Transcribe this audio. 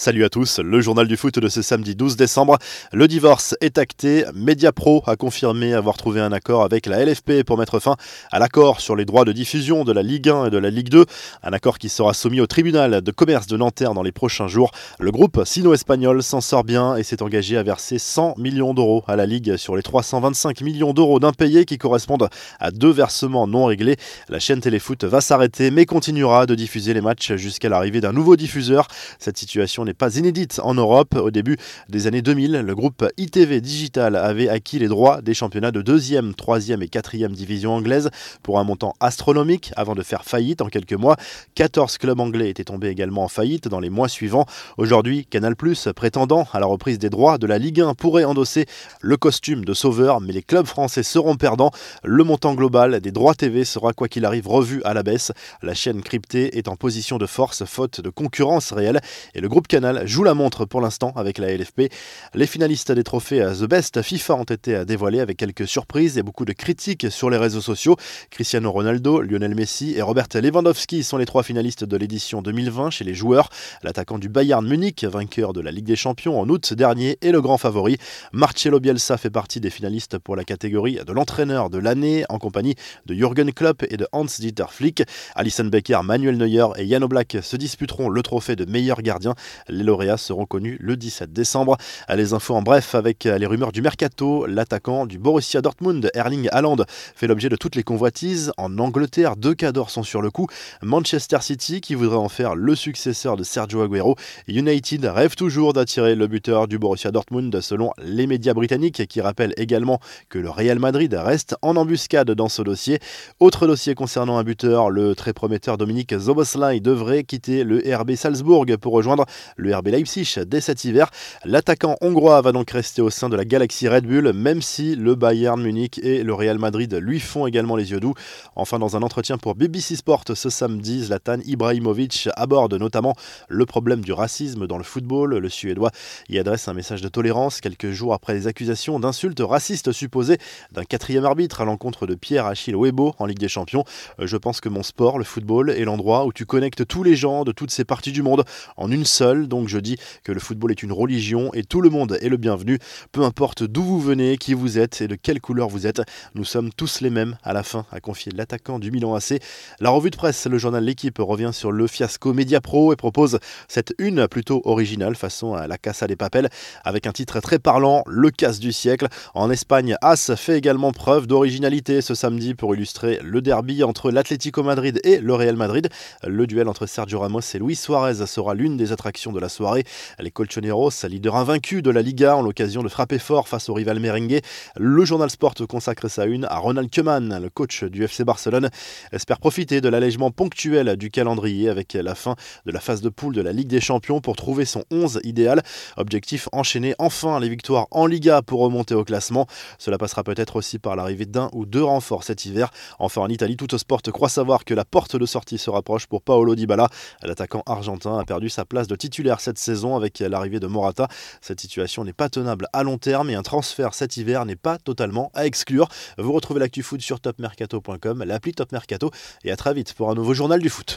Salut à tous, le journal du foot de ce samedi 12 décembre. Le divorce est acté. Mediapro a confirmé avoir trouvé un accord avec la LFP pour mettre fin à l'accord sur les droits de diffusion de la Ligue 1 et de la Ligue 2. Un accord qui sera soumis au tribunal de commerce de Nanterre dans les prochains jours. Le groupe sino-espagnol s'en sort bien et s'est engagé à verser 100 millions d'euros à la Ligue sur les 325 millions d'euros d'impayés qui correspondent à deux versements non réglés. La chaîne Téléfoot va s'arrêter mais continuera de diffuser les matchs jusqu'à l'arrivée d'un nouveau diffuseur. Cette situation n'est pas inédite en Europe. Au début des années 2000, le groupe ITV Digital avait acquis les droits des championnats de 2e, 3e et 4e division anglaise pour un montant astronomique avant de faire faillite en quelques mois. 14 clubs anglais étaient tombés également en faillite dans les mois suivants. Aujourd'hui, Canal+, prétendant à la reprise des droits de la Ligue 1, pourrait endosser le costume de sauveur, mais les clubs français seront perdants. Le montant global des droits TV sera quoi qu'il arrive revu à la baisse. La chaîne cryptée est en position de force faute de concurrence réelle et le groupe Canal joue la montre pour l'instant avec la LFP. Les finalistes des trophées The Best FIFA ont été dévoilés avec quelques surprises et beaucoup de critiques sur les réseaux sociaux. Cristiano Ronaldo, Lionel Messi et Robert Lewandowski sont les trois finalistes de l'édition 2020 chez les joueurs. L'attaquant du Bayern Munich, vainqueur de la Ligue des Champions en août dernier, est le grand favori. Marcelo Bielsa fait partie des finalistes pour la catégorie de l'entraîneur de l'année en compagnie de Jürgen Klopp et de Hans-Dieter Flick. Alison Becker, Manuel Neuer et Jan Oblak se disputeront le trophée de meilleur gardien. Les lauréats seront connus le 17 décembre. Les infos en bref avec les rumeurs du mercato. L'attaquant du Borussia Dortmund, Erling Haaland, fait l'objet de toutes les convoitises. En Angleterre, deux cadors sont sur le coup. Manchester City, qui voudrait en faire le successeur de Sergio Aguero. United rêve toujours d'attirer le buteur du Borussia Dortmund, selon les médias britanniques, qui rappellent également que le Real Madrid reste en embuscade dans ce dossier. Autre dossier concernant un buteur, le très prometteur Dominique Zoboslai devrait quitter le RB Salzbourg pour rejoindre le RB Leipzig dès cet hiver. L'attaquant hongrois va donc rester au sein de la galaxie Red Bull, même si le Bayern Munich et le Real Madrid lui font également les yeux doux. Enfin, dans un entretien pour BBC Sport ce samedi, Zlatan Ibrahimovic aborde notamment le problème du racisme dans le football. Le Suédois y adresse un message de tolérance quelques jours après les accusations d'insultes racistes supposées d'un quatrième arbitre à l'encontre de Pierre Achille Webo en Ligue des Champions. Je pense que mon sport, le football, est l'endroit où tu connectes tous les gens de toutes ces parties du monde en une seule donc je dis que le football est une religion et tout le monde est le bienvenu, peu importe d'où vous venez, qui vous êtes et de quelle couleur vous êtes. Nous sommes tous les mêmes à la fin, a confié l'attaquant du Milan AC. La revue de presse, le journal L'équipe revient sur le fiasco Media Pro et propose cette une plutôt originale façon à la Casa des Papels avec un titre très parlant, Le casse du siècle. En Espagne, As fait également preuve d'originalité ce samedi pour illustrer le derby entre l'Atlético Madrid et le Real Madrid. Le duel entre Sergio Ramos et Luis Suarez sera l'une des attractions de de la soirée. Les Colchoneros, leader invaincu de la Liga, ont l'occasion de frapper fort face au rival merengue. Le journal Sport consacre sa une à Ronald Koeman, le coach du FC Barcelone, espère profiter de l'allègement ponctuel du calendrier avec la fin de la phase de poule de la Ligue des Champions pour trouver son 11 idéal. Objectif enchaîner enfin les victoires en Liga pour remonter au classement. Cela passera peut-être aussi par l'arrivée d'un ou deux renforts cet hiver. Enfin en Italie, tout sport croit savoir que la porte de sortie se rapproche pour Paolo Dybala. L'attaquant argentin a perdu sa place de cette saison avec l'arrivée de Morata. Cette situation n'est pas tenable à long terme et un transfert cet hiver n'est pas totalement à exclure. Vous retrouvez l'actu foot sur topmercato.com, l'appli Top Mercato et à très vite pour un nouveau journal du foot.